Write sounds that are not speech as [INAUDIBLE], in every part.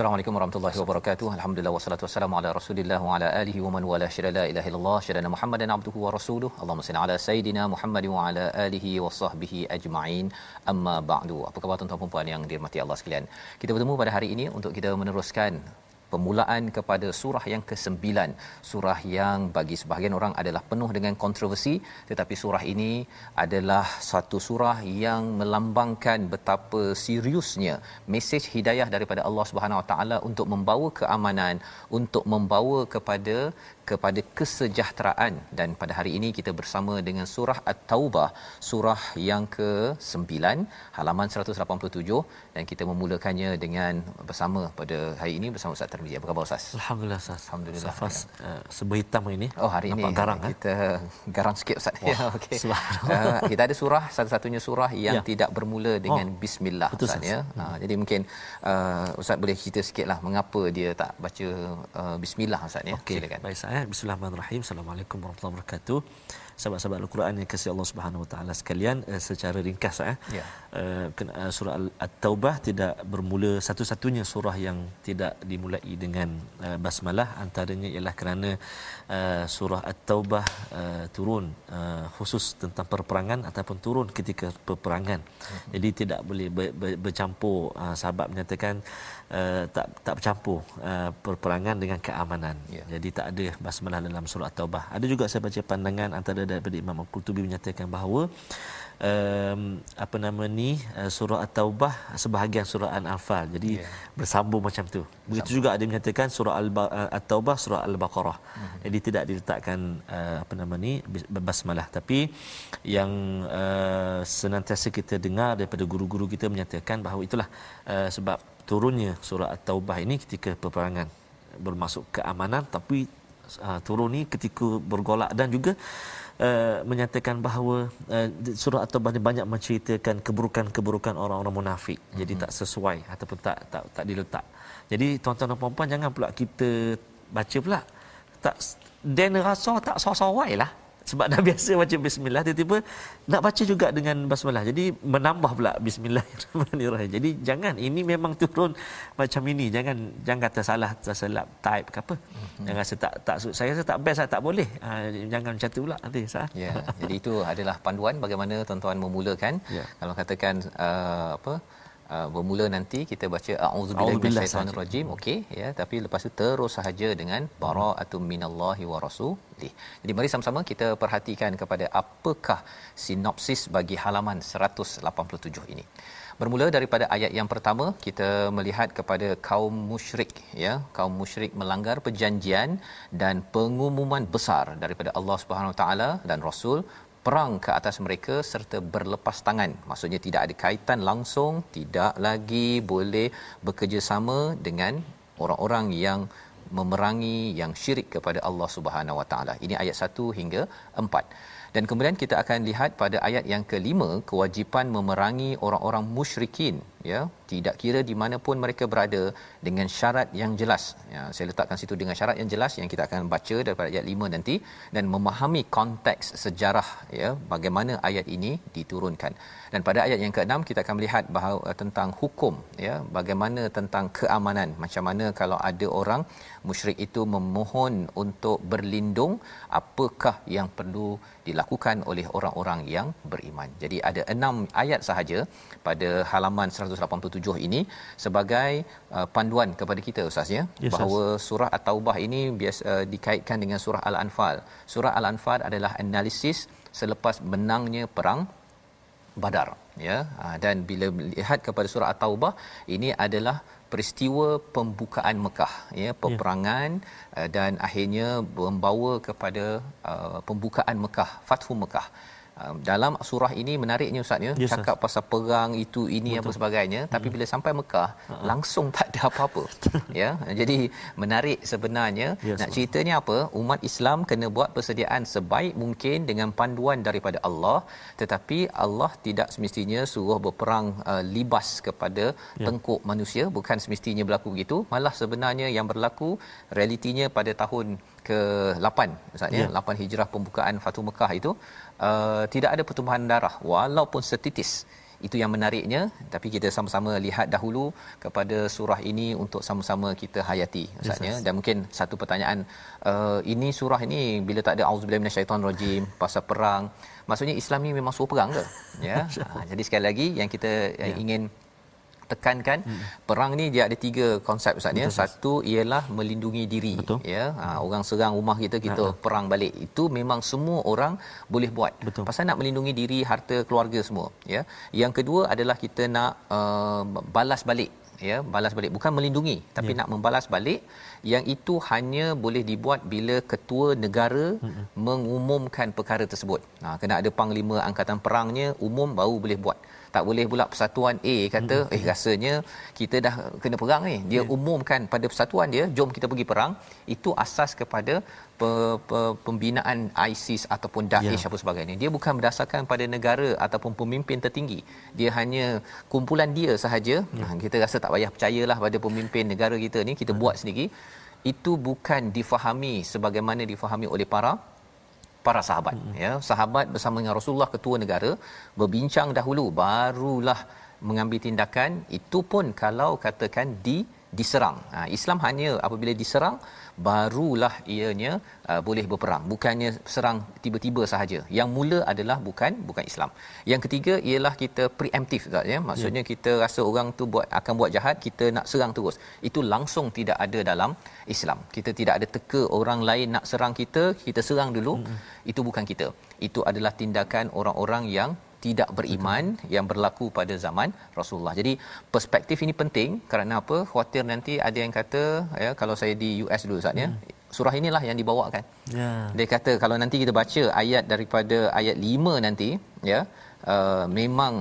Assalamualaikum warahmatullahi wabarakatuh. Alhamdulillah wassalatu wassalamu ala Rasulillah wa ala alihi wa man wala syada la ilaha illallah syada Muhammadan abduhu wa rasuluhu. Allahumma salli ala sayidina Muhammad wa ala alihi wa sahbihi ajma'in. Amma ba'du. Apa khabar tuan-tuan dan puan yang dirahmati Allah sekalian? Kita bertemu pada hari ini untuk kita meneruskan permulaan kepada surah yang ke-9 surah yang bagi sebahagian orang adalah penuh dengan kontroversi tetapi surah ini adalah satu surah yang melambangkan betapa seriusnya mesej hidayah daripada Allah Subhanahu Wa Taala untuk membawa keamanan untuk membawa kepada kepada kesejahteraan. Dan pada hari ini kita bersama dengan surah At-Taubah surah yang ke-9 halaman 187 dan kita memulakannya dengan bersama pada hari ini bersama Ustaz Tarmizi. Apa khabar Ustaz? Alhamdulillah Ustaz. Alhamdulillah. Safas uh, sebuah hitam ini. Oh hari ini garang eh? kita eh? garang sikit Ustaz. Wah, ya [LAUGHS] okey. subhanallah. Uh, kita ada surah satu-satunya surah yang Ya. tidak bermula dengan Oh, bismillah betul, Ustaz Ustaz. ya. Uh, jadi mungkin uh, Ustaz boleh cerita sikitlah mengapa dia tak baca uh, bismillah Ustaz ya. Okey, Silakan. baik saya. Bismillahirrahmanirrahim. Assalamualaikum warahmatullahi wabarakatuh. Sahabat-sahabat Al-Quran yang kasih Allah Subhanahu Wa Taala sekalian, uh, secara ringkas eh. Ya. Uh, uh, surah At-Taubah tidak bermula satu-satunya surah yang tidak dimulai dengan uh, basmalah antaranya ialah kerana uh, surah At-Taubah uh, turun uh, khusus tentang perperangan ataupun turun ketika peperangan. Jadi tidak boleh ber, ber, bercampur uh, sahabat menyatakan uh, tak tak bercampur uh, perperangan dengan keamanan. Ya. Jadi tak ada basmalah dalam surah At-Taubah. Ada juga saya baca pandangan antara daripada Imam Al-Qurtubi menyatakan bahawa um, apa nama ni uh, surah At-Taubah sebahagian surah An-Anfal. Jadi Ya. bersambung macam tu. Begitu juga ada menyatakan surah uh, At-Taubah surah Al-Baqarah. Mhm. Jadi tidak diletakkan uh, apa nama ni basmalah tapi yang uh, senantiasa kita dengar daripada guru-guru kita menyatakan bahawa itulah uh, sebab turunnya surah At-Taubah ini ketika peperangan bermaksud keamanan tapi uh, turun ni ketika bergolak dan juga uh, menyatakan bahawa uh, surah At-Taubah ni banyak menceritakan keburukan-keburukan orang-orang munafik. Mm-hmm. Jadi tak sesuai ataupun tak tak tak diletak. Jadi tuan-tuan dan puan-puan jangan pula kita baca pula tak dan rasa tak sawai lah sebab dah [LAUGHS] biasa baca bismillah tiba-tiba nak baca juga dengan basmalah jadi menambah pula [LAUGHS] bismillahirrahmanirrahim jadi jangan ini memang turun macam ini jangan jangan kata salah terselap type ke apa mm-hmm. jangan rasa tak tak saya rasa tak best lah, tak boleh ha, jangan macam tu pula nanti sah Ya, jadi itu adalah panduan bagaimana tuan-tuan memulakan. Ya. Kalau katakan uh, apa uh, bermula nanti kita baca auzubillahi minasyaitonirrajim okey ya tapi lepas tu terus sahaja dengan bara'atum minallahi wa rasulih. Jadi mari sama-sama kita perhatikan kepada apakah sinopsis bagi halaman 187 ini. Bermula daripada ayat yang pertama kita melihat kepada kaum musyrik ya kaum musyrik melanggar perjanjian dan pengumuman besar daripada Allah Subhanahu Wa Taala dan Rasul perang ke atas mereka serta berlepas tangan. Maksudnya tidak ada kaitan langsung tidak lagi boleh bekerjasama dengan orang-orang yang memerangi yang syirik kepada Allah Subhanahu Wa Taala. Ini ayat 1 hingga 4 dan kemudian kita akan lihat pada ayat yang kelima kewajipan memerangi orang-orang musyrikin ya tidak kira di mana pun mereka berada dengan syarat yang jelas. Ya saya letakkan situ dengan syarat yang jelas yang kita akan baca daripada ayat 5 nanti dan memahami konteks sejarah ya bagaimana ayat ini diturunkan. Dan pada ayat yang ke-6 kita akan melihat bahawa tentang hukum ya bagaimana tentang keamanan. Macam mana kalau ada orang musyrik itu memohon untuk berlindung apakah yang perlu dilakukan oleh orang-orang yang beriman. Jadi ada enam ayat sahaja pada halaman 187 ini sebagai uh, panduan kepada kita ustaz ya? Yes, bahawa surah at-taubah ini biasa uh, dikaitkan dengan surah al-anfal. Surah al-anfal adalah analisis selepas menangnya perang badar ya? Uh, dan bila melihat kepada surah at-taubah ini adalah peristiwa pembukaan Mekah ya peperangan ya. Uh, dan akhirnya membawa kepada uh, pembukaan Mekah Fathu Mekah dalam surah ini menariknya ustaz ya yes, cakap pasal perang itu ini Betul. apa sebagainya tapi hmm. bila sampai Mekah uh-huh. langsung tak ada apa-apa [LAUGHS] ya jadi menarik sebenarnya yes, nak ceritanya apa umat Islam kena buat persediaan sebaik mungkin dengan panduan daripada Allah tetapi Allah tidak semestinya suruh berperang uh, libas kepada yeah. tengkuk manusia bukan semestinya berlaku begitu malah sebenarnya yang berlaku realitinya pada tahun ke-8 ustaz ya? 8 ya. hijrah pembukaan Fatu Mekah itu uh, tidak ada pertumpahan darah. Walaupun setitis itu yang menariknya tapi kita sama-sama lihat dahulu kepada surah ini untuk sama-sama kita hayati maksudnya yes, dan mungkin satu pertanyaan uh, ini surah ini bila tak ada auzubillahi minasyaitonirrajim pasal perang. Maksudnya Islam ni memang suruh perang ke? [LAUGHS] Ya? Ha, jadi sekali lagi yang kita yeah. ingin tekankan hmm. perang ni dia ada tiga konsep ustaz ya satu ialah melindungi diri Betul. ya ha, orang serang rumah kita kita ha. perang balik itu memang semua orang boleh buat Betul. pasal nak melindungi diri harta keluarga semua ya yang kedua adalah kita nak uh, balas balik ya balas balik bukan melindungi tapi ya. nak membalas balik yang itu hanya boleh dibuat bila ketua negara hmm. mengumumkan perkara tersebut. Ha kena ada panglima angkatan perangnya umum baru boleh buat tak boleh pula persatuan A kata hmm. eh rasanya kita dah kena perang ni dia yeah. umumkan pada persatuan dia jom kita pergi perang itu asas kepada pe, pe, pembinaan ISIS ataupun Daesh yeah. apa sebagainya dia bukan berdasarkan pada negara ataupun pemimpin tertinggi dia hanya kumpulan dia sahaja yeah. nah, kita rasa tak payah percayalah pada pemimpin negara kita ni kita hmm. buat sendiri itu bukan difahami sebagaimana difahami oleh para para sahabat hmm. ya sahabat bersama dengan Rasulullah ketua negara berbincang dahulu barulah mengambil tindakan itu pun kalau katakan di diserang. Ha, Islam hanya apabila diserang barulah ianya uh, boleh berperang. Bukannya serang tiba-tiba sahaja. Yang mula adalah bukan bukan Islam. Yang ketiga ialah kita preemptive tak ya. Maksudnya yeah. kita rasa orang tu buat akan buat jahat, kita nak serang terus. Itu langsung tidak ada dalam Islam. Kita tidak ada teka orang lain nak serang kita, kita serang dulu. Mm-hmm. Itu bukan kita. Itu adalah tindakan orang-orang yang tidak beriman Betul. yang berlaku pada zaman Rasulullah. Jadi perspektif ini penting kerana apa? Khawatir nanti ada yang kata ya kalau saya di US dulu saatnya hmm. surah inilah yang dibawakan. Ya. Dia kata kalau nanti kita baca ayat daripada ayat 5 nanti ya uh, memang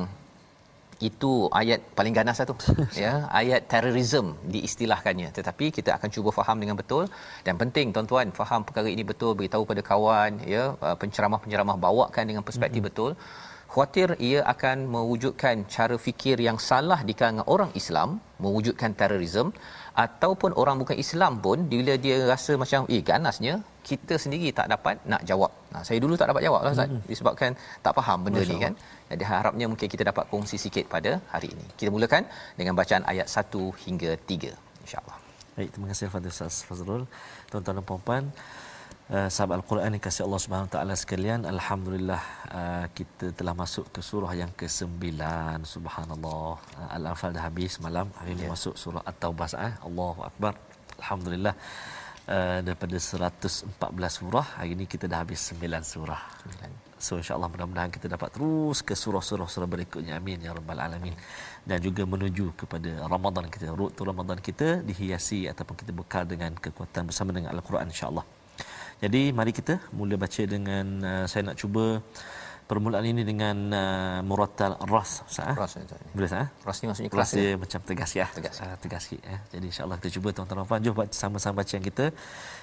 itu ayat paling ganas satu [LAUGHS] ya ayat terorisme diistilahkannya tetapi kita akan cuba faham dengan betul dan penting tuan-tuan faham perkara ini betul beritahu pada kawan ya uh, penceramah-penceramah bawakan dengan perspektif hmm. betul khawatir ia akan mewujudkan cara fikir yang salah di kalangan orang Islam mewujudkan terorisme ataupun orang bukan Islam pun bila dia rasa macam eh ganasnya kita sendiri tak dapat nak jawab. Nah, saya dulu tak dapat jawab lah Ustaz hmm. disebabkan tak faham benda Masya ni kan. Jadi harapnya mungkin kita dapat kongsi sikit pada hari ini. Kita mulakan dengan bacaan ayat 1 hingga 3 insya-Allah. Baik, terima kasih Fadil Ustaz Fazrul. Tuan-tuan dan puan-puan, Uh, sahabat Al-Quran yang kasih Allah Subhanahu taala sekalian alhamdulillah uh, kita telah masuk ke surah yang ke-9 subhanallah. Uh, Al-Anfal dah habis malam hari ini yeah. masuk surah At-Taubah eh. Allahu akbar. Alhamdulillah. Uh, daripada 114 surah hari ini kita dah habis 9 surah. 9 so insyaallah mudah-mudahan kita dapat terus ke surah-surah surah berikutnya. Amin ya rabbal alamin. Dan juga menuju kepada Ramadan kita rut Ramadan kita dihiasi ataupun kita bekal dengan kekuatan bersama dengan Al-Quran insyaallah jadi mari kita mula baca dengan uh, saya nak cuba permulaan ini dengan uh, murattal ras sah ras boleh sah ras ni maksudnya kelas dia macam tegas ya? Tegas. Uh, tegas sikit ya? Jadi insyaallah kita cuba tuan-tuan puan. Jom baca sama-sama bacaan kita.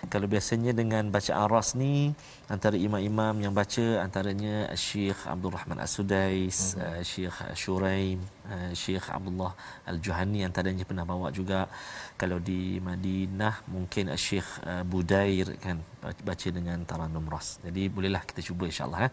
Kalau biasanya dengan baca ras ni antara imam-imam yang baca antaranya Syekh Abdul Rahman As-Sudais uh-huh. uh, Syekh Shuraim uh, Syekh Abdullah Al-Juhani antaranya pernah bawa juga. Kalau di Madinah mungkin Syekh uh, Budair kan baca dengan taranum ras. Jadi bolehlah kita cuba insyaallah ya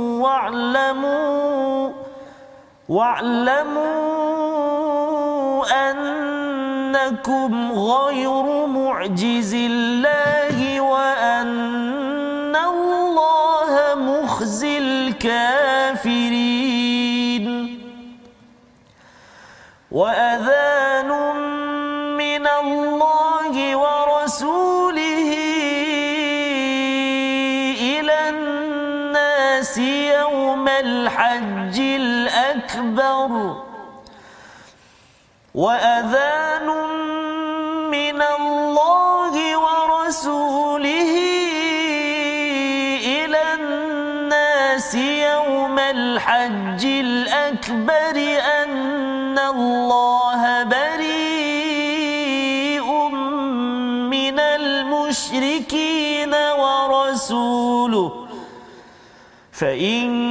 واعلموا واعلموا أنكم غير معجز الله وأن الله مخزي الكافرين. وأذان من الله ورسوله إلى الناس يوم الحج الأكبر أن الله بريء من المشركين ورسوله. فإن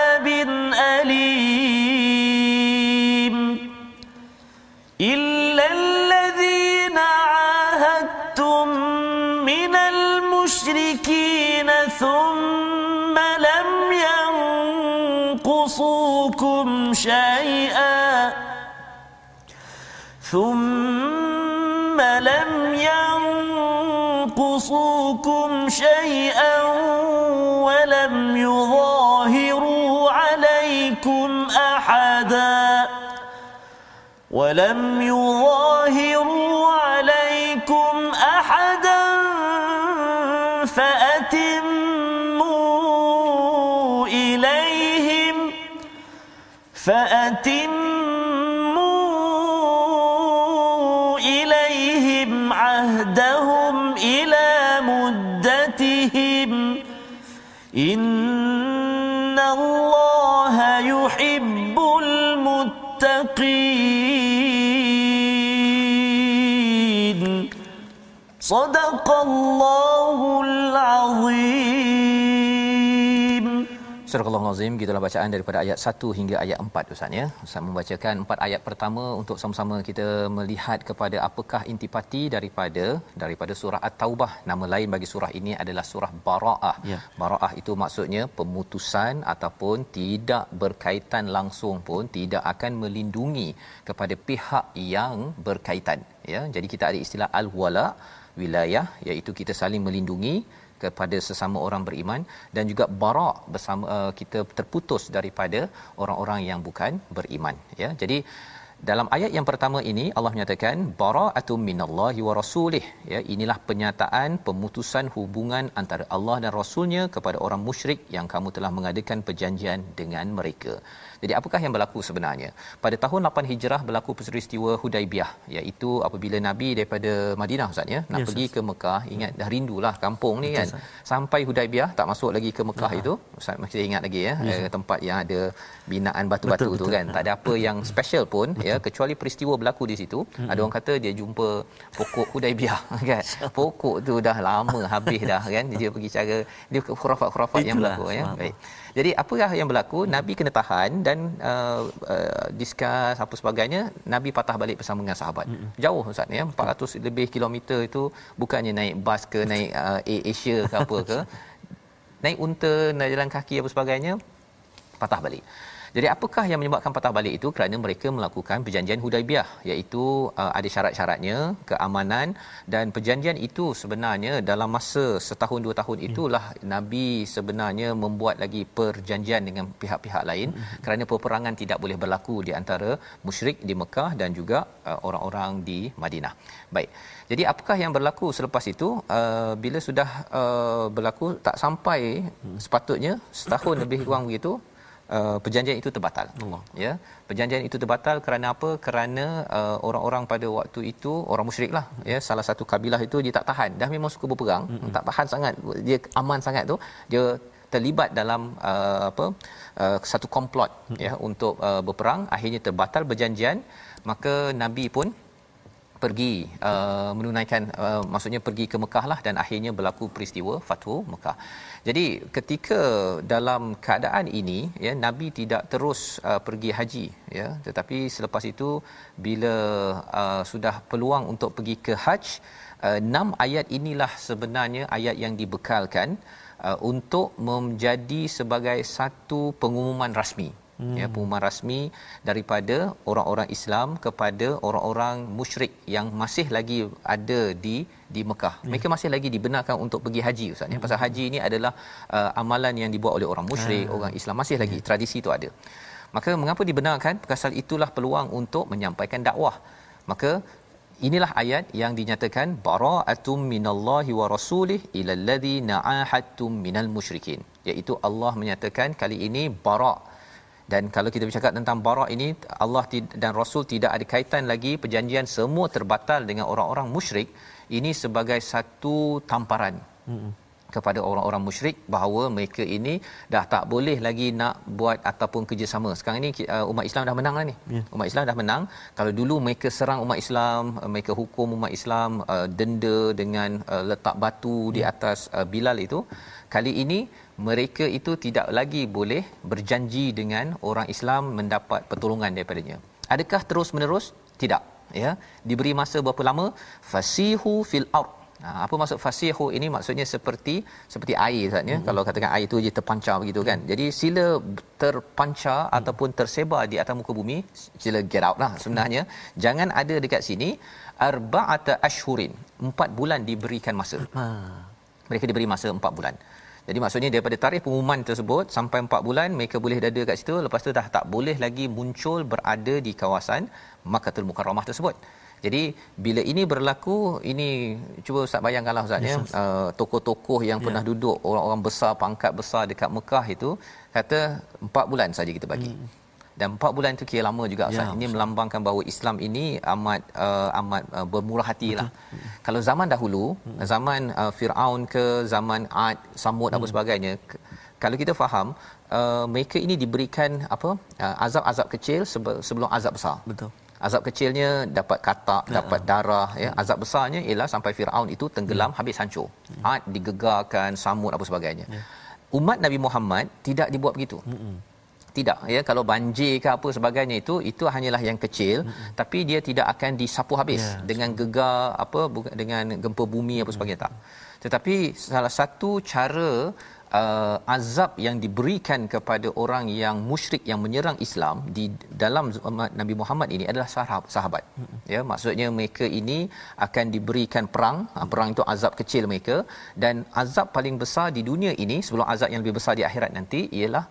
ولم يظاهروا عليكم أحدا فأتموا إليهم فأتموا إليهم عهدهم إلى مدتهم. إن صدق الله العظيم Surah Al-Azim gitulah bacaan daripada ayat 1 hingga ayat 4 Ustaz ya. Ustaz membacakan empat ayat pertama untuk sama-sama kita melihat kepada apakah intipati daripada daripada surah At-Taubah. Nama lain bagi surah ini adalah surah Baraah. Ya. Baraah itu maksudnya pemutusan ataupun tidak berkaitan langsung pun tidak akan melindungi kepada pihak yang berkaitan ya. Jadi kita ada istilah al-wala wilayah iaitu kita saling melindungi kepada sesama orang beriman dan juga bara bersama uh, kita terputus daripada orang-orang yang bukan beriman ya. Jadi dalam ayat yang pertama ini Allah menyatakan bara'atum minallahi wa rasulih. Ya inilah penyataan pemutusan hubungan antara Allah dan rasulnya kepada orang musyrik yang kamu telah mengadakan perjanjian dengan mereka jadi apakah yang berlaku sebenarnya? Pada tahun 8 Hijrah berlaku peristiwa Hudaibiyah iaitu apabila Nabi daripada Madinah Ustaz ya nak Yes, pergi Ustaz. ke Mekah ingat dah rindulah kampung ni Betul, kan. Ustaz. Sampai Hudaibiyah tak masuk lagi ke Mekah itu Ustaz masih ingat lagi ya Yes, eh, tempat yang ada binaan batu-batu Betul, tu betul. kan. Tak ada apa yang special pun ya kecuali peristiwa berlaku di situ. Ada orang kata dia jumpa pokok Hudaibiyah [LAUGHS] kan. Pokok tu dah lama habis dah kan. Dia pergi cara dia khurafat-khurafat yang berlaku ya. Baik. Jadi apakah yang berlaku? Nabi kena tahan dan uh, uh, discuss apa sebagainya. Nabi patah balik bersama dengan sahabat. Jauh Ustaz ya, 400 lebih kilometer itu bukannya naik bas ke naik uh, Air Asia ke apa ke. [LAUGHS] naik unta, naik jalan kaki apa sebagainya patah balik. Jadi apakah yang menyebabkan patah balik itu? Kerana mereka melakukan perjanjian Hudaibiyah iaitu uh, ada syarat-syaratnya, keamanan dan perjanjian itu sebenarnya dalam masa setahun dua tahun itulah Nabi sebenarnya membuat lagi perjanjian dengan pihak-pihak lain kerana peperangan tidak boleh berlaku di antara musyrik di Mekah dan juga uh, orang-orang di Madinah. Baik. Jadi apakah yang berlaku selepas itu uh, bila sudah uh, berlaku tak sampai sepatutnya setahun lebih kurang begitu uh, perjanjian itu terbatal. Allah. Ya. Perjanjian itu terbatal kerana apa? Kerana uh, orang-orang pada waktu itu orang musyrik lah. Ya, salah satu kabilah itu dia tak tahan. Dah memang suka berperang, mm-hmm. tak tahan sangat. Dia aman sangat tu. Dia terlibat dalam uh, apa? Uh, satu komplot mm-hmm. ya untuk uh, berperang, akhirnya terbatal perjanjian. Maka Nabi pun pergi uh, menunaikan uh, maksudnya pergi ke Mekah lah dan akhirnya berlaku peristiwa Fathu Mekah. Jadi ketika dalam keadaan ini ya Nabi tidak terus uh, pergi haji ya tetapi selepas itu bila uh, sudah peluang untuk pergi ke haji uh, enam ayat inilah sebenarnya ayat yang dibekalkan uh, untuk menjadi sebagai satu pengumuman rasmi hmm. ya pengumuman rasmi daripada orang-orang Islam kepada orang-orang musyrik yang masih lagi ada di di Mekah. Hmm. Mereka masih lagi dibenarkan untuk pergi haji ustaz ya. Hmm. Pasal haji ini adalah uh, amalan yang dibuat oleh orang musyrik, hmm. orang Islam masih lagi hmm. tradisi itu ada. Maka mengapa dibenarkan? Pasal itulah peluang untuk menyampaikan dakwah. Maka inilah ayat yang dinyatakan bara'atum minallahi wa rasulih ila alladhi na'ahadtum minal musyrikin iaitu Allah menyatakan kali ini bara' dan kalau kita bercakap tentang barak ini Allah dan Rasul tidak ada kaitan lagi perjanjian semua terbatal dengan orang-orang musyrik ini sebagai satu tamparan hmm kepada orang-orang musyrik bahawa mereka ini dah tak boleh lagi nak buat ataupun kerjasama. Sekarang ini uh, umat Islam dah menang lah ni. Yeah. Umat Islam dah menang. Kalau dulu mereka serang umat Islam, uh, mereka hukum umat Islam uh, denda dengan uh, letak batu yeah. di ya. atas uh, Bilal itu, kali ini mereka itu tidak lagi boleh berjanji dengan orang Islam mendapat pertolongan daripadanya. Adakah terus menerus? Tidak, ya. Diberi masa berapa lama? Fasihu fil ard. Ha, apa maksud fasihu ini maksudnya seperti seperti air katanya hmm. kalau katakan air itu je terpancar begitu kan. Jadi sila terpancar hmm. ataupun tersebar di atas muka bumi, sila get out lah sebenarnya. Hmm. Jangan ada dekat sini arba'ata ashhurin. Empat bulan diberikan masa. Hmm. Mereka diberi masa empat bulan. Jadi maksudnya daripada tarikh pengumuman tersebut sampai 4 bulan mereka boleh ada kat situ lepas tu dah tak boleh lagi muncul berada di kawasan Makkahul Mukarramah tersebut. Jadi bila ini berlaku ini cuba ustaz bayangkanlah ustaz ya yes, uh, tokoh-tokoh yang yeah. pernah duduk orang-orang besar pangkat besar dekat Mekah itu kata 4 bulan saja kita bagi. Hmm dan 4 bulan itu kira lama juga Ustaz. Ya, ini melambangkan bahawa Islam ini amat uh, amat uh, bermurah hatilah. Hmm. Kalau zaman dahulu, hmm. zaman uh, Firaun ke zaman Ad, Samud hmm. apa sebagainya, kalau kita faham uh, mereka ini diberikan apa? Uh, azab-azab kecil sebelum azab besar. Betul. Azab kecilnya dapat katak, ya. dapat darah ya. Hmm. Azab besarnya ialah sampai Firaun itu tenggelam hmm. habis hancur. Hmm. Ad digegarkan, Samud apa sebagainya. Ya. Umat Nabi Muhammad tidak dibuat begitu. Hmm tidak ya. Kalau banjir ke apa sebagainya itu itu hanyalah yang kecil mm-hmm. tapi dia tidak akan disapu habis yeah, dengan gegar apa dengan gempa bumi apa sebagainya tak. Tetapi salah satu cara uh, azab yang diberikan kepada orang yang musyrik yang menyerang Islam di dalam Nabi Muhammad ini adalah sahabat, sahabat. ya maksudnya mereka ini akan diberikan perang ha, perang itu azab kecil mereka. Dan azab paling besar di dunia ini sebelum azab yang lebih besar di akhirat nanti ialah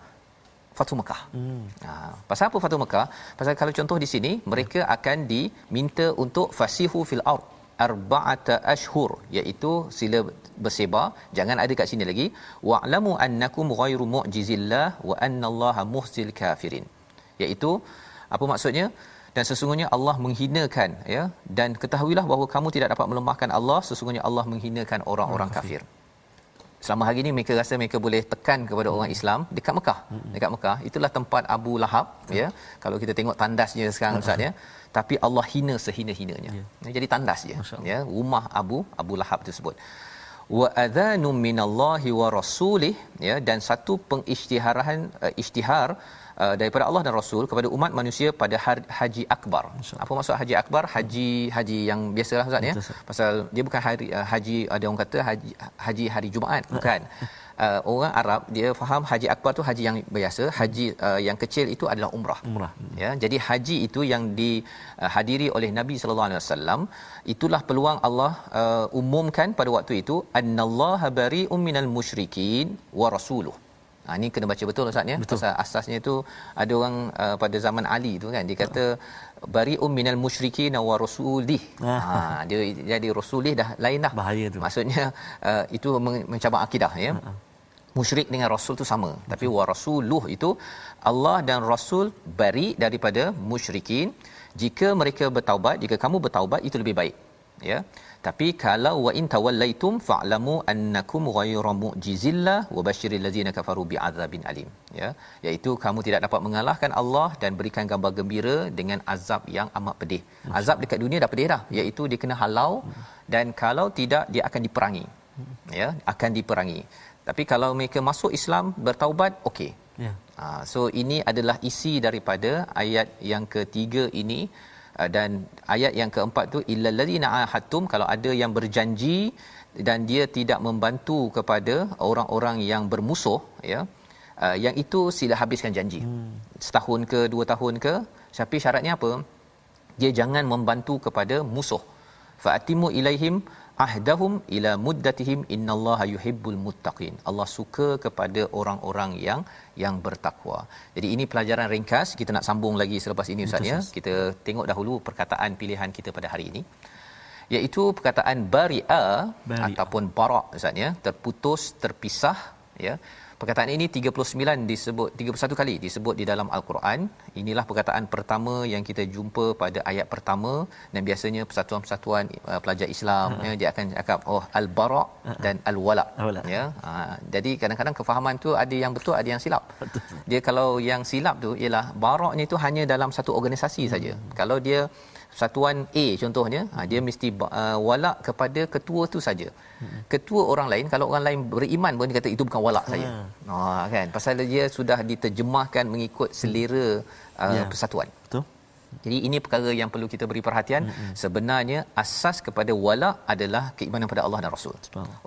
Fatu Mekah. Hmm. Ha, pasal apa Fatu Mekah? Pasal kalau contoh di sini mereka akan diminta untuk fasihu fil ard arba'ata ashhur iaitu sila bersebar. Jangan ada kat sini lagi. Wa'lamu annakum ghairu mu'jizillah wa annallaha muhzil kafirin. Iaitu apa maksudnya? Dan sesungguhnya Allah menghinakan ya. Dan ketahuilah bahawa kamu tidak dapat melemahkan Allah sesungguhnya Allah menghinakan orang-orang kafir selama hari ini mereka rasa mereka boleh tekan kepada hmm. orang Islam dekat Mekah hmm. dekat Mekah itulah tempat Abu Lahab hmm. ya kalau kita tengok tandasnya sekarang hmm. ustaz ya tapi Allah hina sehina-hinanya yeah. jadi tandas je ya rumah Abu Abu Lahab tersebut wa adhanum minallahi wa rasulih ya dan satu pengisytiharan uh, isytihar uh, daripada Allah dan Rasul kepada umat manusia pada haji akbar. Apa maksud haji akbar? Haji haji yang biasalah Ustaz ya. Pasal dia bukan hari uh, haji ada orang kata haji haji hari Jumaat, bukan. [LAUGHS] Uh, orang Arab dia faham haji akbar tu haji yang biasa, haji uh, yang kecil itu adalah umrah. Umrah. Ya, jadi haji itu yang dihadiri uh, oleh Nabi sallallahu alaihi wasallam, itulah peluang Allah uh, umumkan pada waktu itu annallaha bari'um minal musyrikin wa rasuluhu. Ha ini kena baca betul Ustaz ya. Pasal asasnya itu ada orang uh, pada zaman Ali tu kan dia kata bari'um minal musyrikin wa rasulih. Ha. ha dia jadi rasulih dah lain dah. Bahaya tu. Maksudnya uh, itu mencabar akidah ya. Ha. musyrik dengan rasul tu sama tapi wa rasuluh itu Allah dan rasul bari daripada musyrikin jika mereka bertaubat jika kamu bertaubat itu lebih baik ya tapi kalau wa in tawallaitum fa'lamu annakum ghayru mu'jizillah wa basyiril ladzina kafaru bi'adzabin alim. Ya iaitu kamu tidak dapat mengalahkan Allah dan berikan gambar gembira dengan azab yang amat pedih. Azab dekat dunia dah pedih dah iaitu dia kena halau dan kalau tidak dia akan diperangi. Ya akan diperangi. Tapi kalau mereka masuk Islam bertaubat okey. Ya. Ha, so ini adalah isi daripada ayat yang ketiga ini dan ayat yang keempat tu illal ladzina ahadtum kalau ada yang berjanji dan dia tidak membantu kepada orang-orang yang bermusuh ya uh, yang itu sila habiskan janji. Hmm. setahun ke dua tahun ke tapi syaratnya apa? Dia jangan membantu kepada musuh. Fa'atimu ilaihim ahdahum ila muddatihim innallaha yuhibbul muttaqin. Allah suka kepada orang-orang yang yang bertakwa. Jadi ini pelajaran ringkas. Kita nak sambung lagi selepas ini ustaz ya. Kita tengok dahulu perkataan pilihan kita pada hari ini. Iaitu perkataan bari'a. ataupun bara' ustaz ya. Terputus terpisah ya Perkataan ini 39 disebut 31 kali disebut di dalam al-Quran. Inilah perkataan pertama yang kita jumpa pada ayat pertama dan biasanya persatuan-persatuan uh, pelajar Islam uh-huh. ya dia akan cakap oh al-bara uh-huh. dan al-wala ya. Uh, jadi kadang-kadang kefahaman tu ada yang betul ada yang silap. Betul. Dia kalau yang silap tu ialah baraknya itu hanya dalam satu organisasi hmm. saja. Kalau dia satuan A contohnya ha, dia mesti uh, walak kepada ketua tu saja hmm. ketua orang lain kalau orang lain beriman pun dia kata itu bukan walak ha. saya ha kan pasal dia sudah diterjemahkan mengikut selera uh, ya. persatuan betul jadi ini perkara yang perlu kita beri perhatian. Mm-hmm. Sebenarnya asas kepada wala adalah keimanan pada Allah dan Rasul.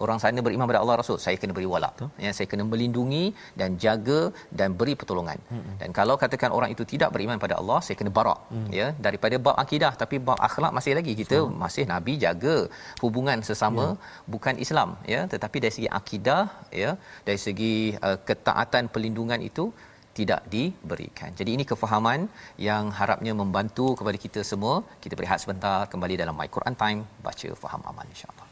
Orang sana beriman pada Allah Rasul, saya kena beri wala. Ya, saya kena melindungi dan jaga dan beri pertolongan. Mm-hmm. Dan kalau katakan orang itu tidak beriman pada Allah, saya kena barak. Mm. Ya, daripada bab akidah tapi bab akhlak masih lagi kita Betul. masih nabi jaga hubungan sesama yeah. bukan Islam ya, tetapi dari segi akidah ya, dari segi uh, ketaatan perlindungan itu tidak diberikan. Jadi ini kefahaman yang harapnya membantu kepada kita semua. Kita berehat sebentar kembali dalam My Quran Time baca faham aman insya-Allah.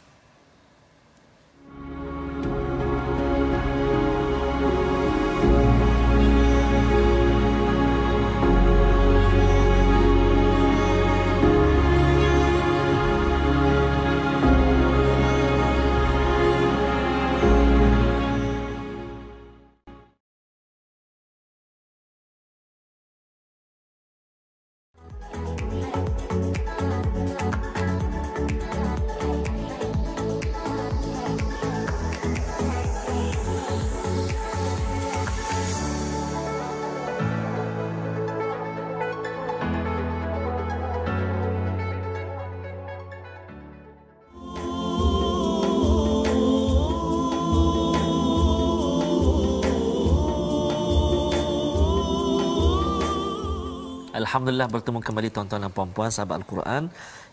Alhamdulillah bertemu kembali tuan-tuan dan puan-puan sahabat Al-Quran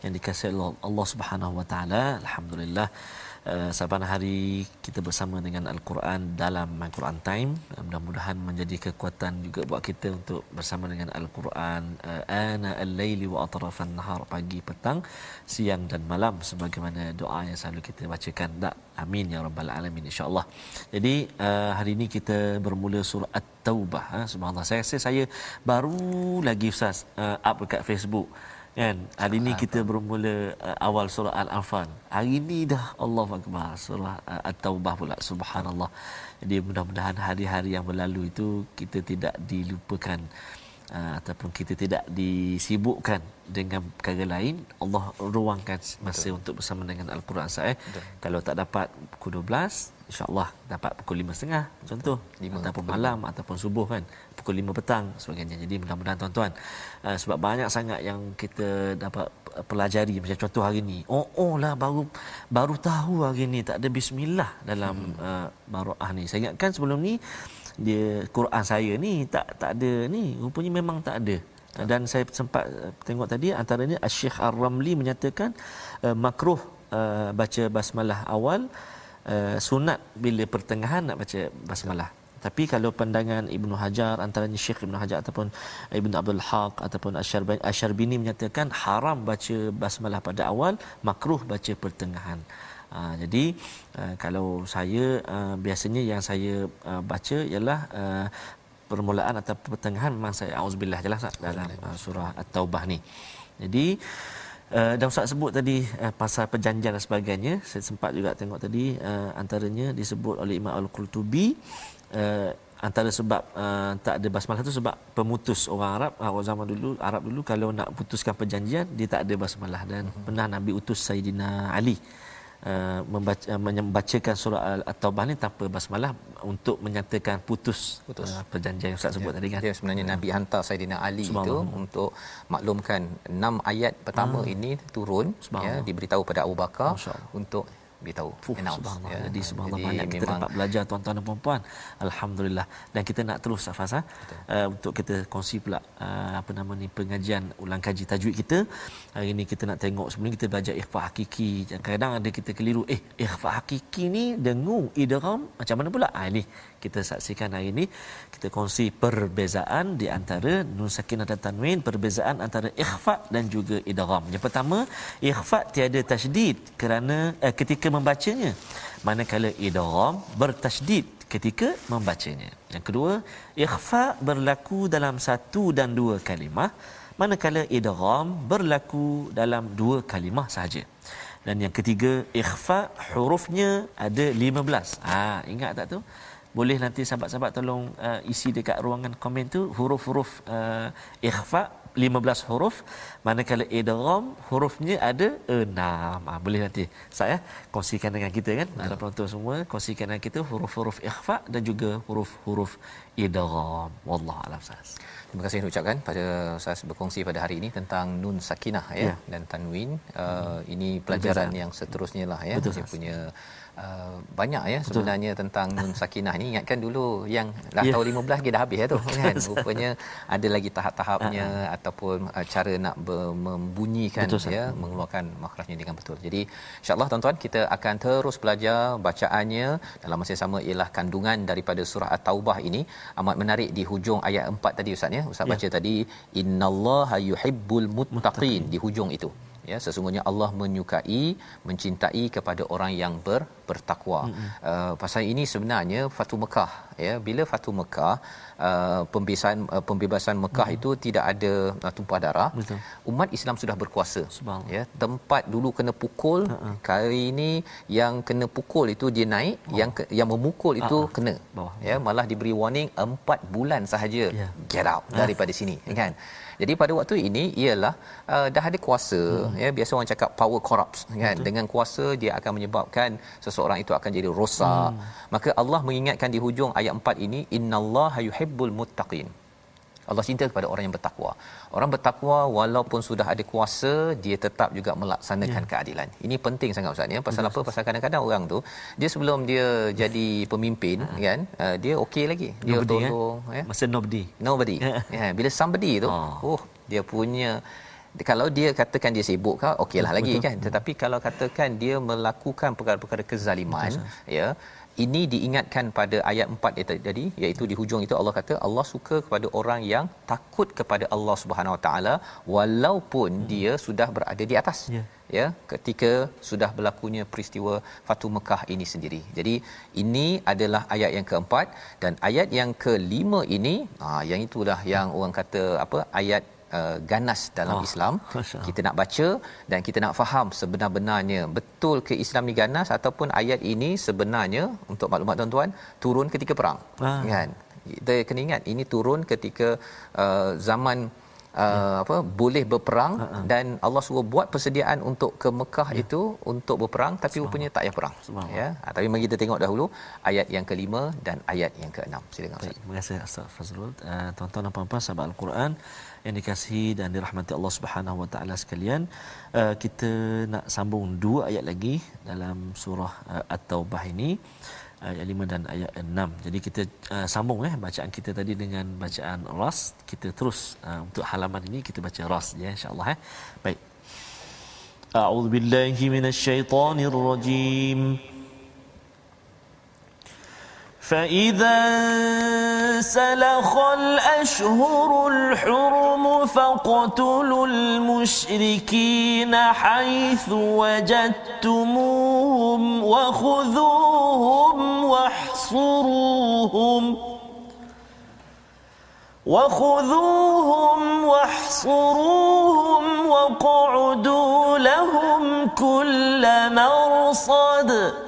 yang dikasihi Allah Subhanahu Wa Taala. Alhamdulillah uh, saban hari kita bersama dengan Al-Quran dalam Al-Quran Time. Uh, mudah-mudahan menjadi kekuatan juga buat kita untuk bersama dengan Al-Quran uh, ana al-laili wa atrafan nahar pagi petang siang dan malam sebagaimana doa yang selalu kita bacakan. Tak amin ya rabbal alamin insyaallah. Jadi uh, hari ini kita bermula surah At-Taubah ha subhanallah. Saya rasa saya baru lagi ustaz uh, up dekat Facebook kan? Hari ini kita bermula uh, awal surah al-anfal. Hari ini dah Allahu akbar surah uh, at-taubah pula. Subhanallah. Jadi mudah-mudahan hari-hari yang berlalu itu kita tidak dilupakan uh, ataupun kita tidak disibukkan dengan perkara lain. Allah ruangkan masa Betul. untuk bersama dengan al-Quran. Saya kalau tak dapat pukul 12 insyaallah dapat pukul 5.30 contoh 5 ataupun malam ataupun subuh kan. Pukul 5 petang sebagainya. Jadi mudah-mudahan tuan-tuan uh, sebab banyak sangat yang kita dapat pelajari. Macam contoh hari ni. Oh oh lah baru baru tahu hari ni. Tak ada bismillah dalam hmm. uh, baroah ni. Saya ingatkan sebelum ni dia Quran saya ni tak tak ada ni. Rupanya memang tak ada. Dan saya sempat uh, tengok tadi antaranya Syekh Ar-Ramli menyatakan uh, makruh uh, baca basmalah awal uh, sunat bila pertengahan nak baca basmalah. Tapi kalau pandangan Ibnu Hajar antaranya Syekh Ibnu Hajar ataupun Ibnu Abdul Haq ataupun Asyarbini menyatakan haram baca basmalah pada awal makruh baca pertengahan. Uh, jadi uh, kalau saya uh, biasanya yang saya uh, baca ialah uh, permulaan atau pertengahan memang saya. Auzubillah jelas dalam uh, surah at-taubah ni. Jadi uh, dan Ustaz sebut tadi uh, pasal perjanjian dan sebagainya, saya sempat juga tengok tadi uh, antaranya disebut oleh Imam Al-Qurtubi uh, antara sebab uh, tak ada basmalah tu sebab pemutus orang Arab uh, zaman dulu Arab dulu kalau nak putuskan perjanjian dia tak ada basmalah. Dan uh-huh. pernah Nabi utus Sayyidina Ali. Uh, membaca, uh, membacakan surah At-Taubah ni tanpa basmalah untuk menyatakan putus, putus. Uh, perjanjian yang Ustaz sebut ya. tadi kan. Ya sebenarnya ya. Nabi hantar Saidina Ali itu untuk maklumkan enam ayat pertama hmm. ini turun ya diberitahu pada Abu Bakar untuk beritahu Fuh, subhanallah. Ya. jadi subhanallah jadi banyak kita dapat belajar tuan-tuan dan puan-puan. Alhamdulillah. Dan kita nak terus Safas uh, untuk kita kongsi pula uh, apa nama ni pengajian ulang kaji tajwid kita. Hari ini kita nak tengok sebelum kita belajar ikhfa hakiki kadang-kadang ada kita keliru eh ikhfa hakiki ni dengung idgham macam mana pula? Ah ini kita saksikan hari ini. Kita kongsi perbezaan di antara nun sakinah dan tanwin perbezaan antara ikhfa dan juga idgham. Yang pertama ikhfa tiada tasydid kerana eh, ketika membacanya. Manakala idgham bertasydid ketika membacanya. Yang kedua ikhfa berlaku dalam satu dan dua kalimah. Manakala idgham berlaku dalam dua kalimah sahaja. Dan yang ketiga ikhfa hurufnya ada 15 ah ha, ingat tak tu boleh nanti sahabat-sahabat tolong uh, isi dekat ruangan komen tu huruf-huruf uh, ikhfa 15 huruf. Manakala idgham hurufnya ada 6 ah boleh nanti saya kongsikan dengan kita kan? Ada penonton semua kongsikan dengan kita huruf-huruf ikhfa dan juga huruf-huruf idgham. Wallahu alam sahas Terima kasih ucapkan pada saya berkongsi pada hari ini tentang nun sakinah ya, ya. dan tanwin. Uh, hmm. Ini pelajaran Betul, yang seterusnya lah ya. Betul, dia punya Uh, banyak ya Betul. sebenarnya tentang nun sakinah ni. Ingatkan dulu yang dah yeah. tahun 15 kita dah habis ya tu [LAUGHS] kan? Rupanya ada lagi tahap-tahapnya uh-huh. ataupun uh, cara nak ber- membunyikan betul, ya mengeluarkan makhrajnya dengan betul. Jadi insya-Allah tuan-tuan kita akan terus belajar bacaannya. Dalam masa yang sama ialah kandungan daripada surah at-taubah ini. Amat menarik di hujung ayat 4 tadi ustaz ya. Ustaz yeah. baca tadi innallaha yuhibbul muttaqin. Di hujung itu ya sesungguhnya Allah menyukai mencintai kepada orang yang ber, bertakwa mm-hmm. uh, pasal ini sebenarnya Fatu Mekah ya bila Fatu Mekah uh, pembebasan uh, pembebasan Mekah mm-hmm. itu tidak ada uh, tumpah darah Betul. umat Islam sudah berkuasa ya tempat dulu kena pukul uh-huh. kali ini yang kena pukul itu dia naik oh. yang ke, yang memukul itu uh-huh. kena Bawah. ya malah diberi warning 4 bulan sahaja yeah. get out daripada uh. sini kan jadi pada waktu ini ialah uh, dah ada kuasa hmm. ya biasa orang cakap power corrupts kan Betul. dengan kuasa dia akan menyebabkan seseorang itu akan jadi rosak. Hmm. Maka Allah mengingatkan di hujung ayat 4 ini innallaha yuhibbul muttaqin. Allah cinta kepada orang yang bertakwa. Orang bertakwa walaupun sudah ada kuasa, dia tetap juga melaksanakan ya. keadilan. Ini penting sangat Ustaz ya. Pasal Betul. apa? Pasal kadang-kadang orang tu dia sebelum dia jadi pemimpin uh kan, uh, dia okey lagi. Dia nobody, ya. tolong ya. Masa nobody. Nobody. ya, bila somebody tu, oh, oh dia punya kalau dia katakan dia sibuk kah okeylah lagi kan tetapi kalau katakan dia melakukan perkara-perkara kezaliman Betul. ya ini diingatkan pada ayat 4 itu tadi iaitu di hujung itu Allah kata Allah suka kepada orang yang takut kepada Allah Subhanahu Wa Taala walaupun hmm. dia sudah berada di atas yeah. ya ketika sudah berlakunya peristiwa Fatu Mekah ini sendiri. Jadi ini adalah ayat yang keempat dan ayat yang kelima ini ah yang itulah yang orang kata apa ayat uh, ganas dalam oh, Islam Masya. kita nak baca dan kita nak faham sebenar-benarnya betul ke Islam ni ganas ataupun ayat ini sebenarnya untuk maklumat tuan-tuan turun ketika perang ah. kan kita kena ingat ini turun ketika uh, zaman uh, ya. apa boleh berperang uh-huh. dan Allah suruh buat persediaan untuk ke Mekah ya. itu untuk berperang tapi rupanya tak payah perang ya ha, tapi mari kita tengok dahulu ayat yang kelima dan ayat yang keenam silakan Baik, terima kasih Ustaz Fazrul uh, tuan-tuan dan puan-puan sahabat al-Quran yang dikasihi dan dirahmati Allah Subhanahu Wa Taala sekalian uh, kita nak sambung dua ayat lagi dalam surah uh, At-Taubah ini ayat 5 dan ayat 6. Jadi kita uh, sambung eh bacaan kita tadi dengan bacaan ras. Kita terus uh, untuk halaman ini kita baca ras ya insya-Allah eh. Baik. A'udzu billahi minasyaitonir rajim. فإذا سلخ الأشهر الحرم فاقتلوا المشركين حيث وجدتموهم وخذوهم واحصروهم وخذوهم واحصروهم واقعدوا لهم كل مرصد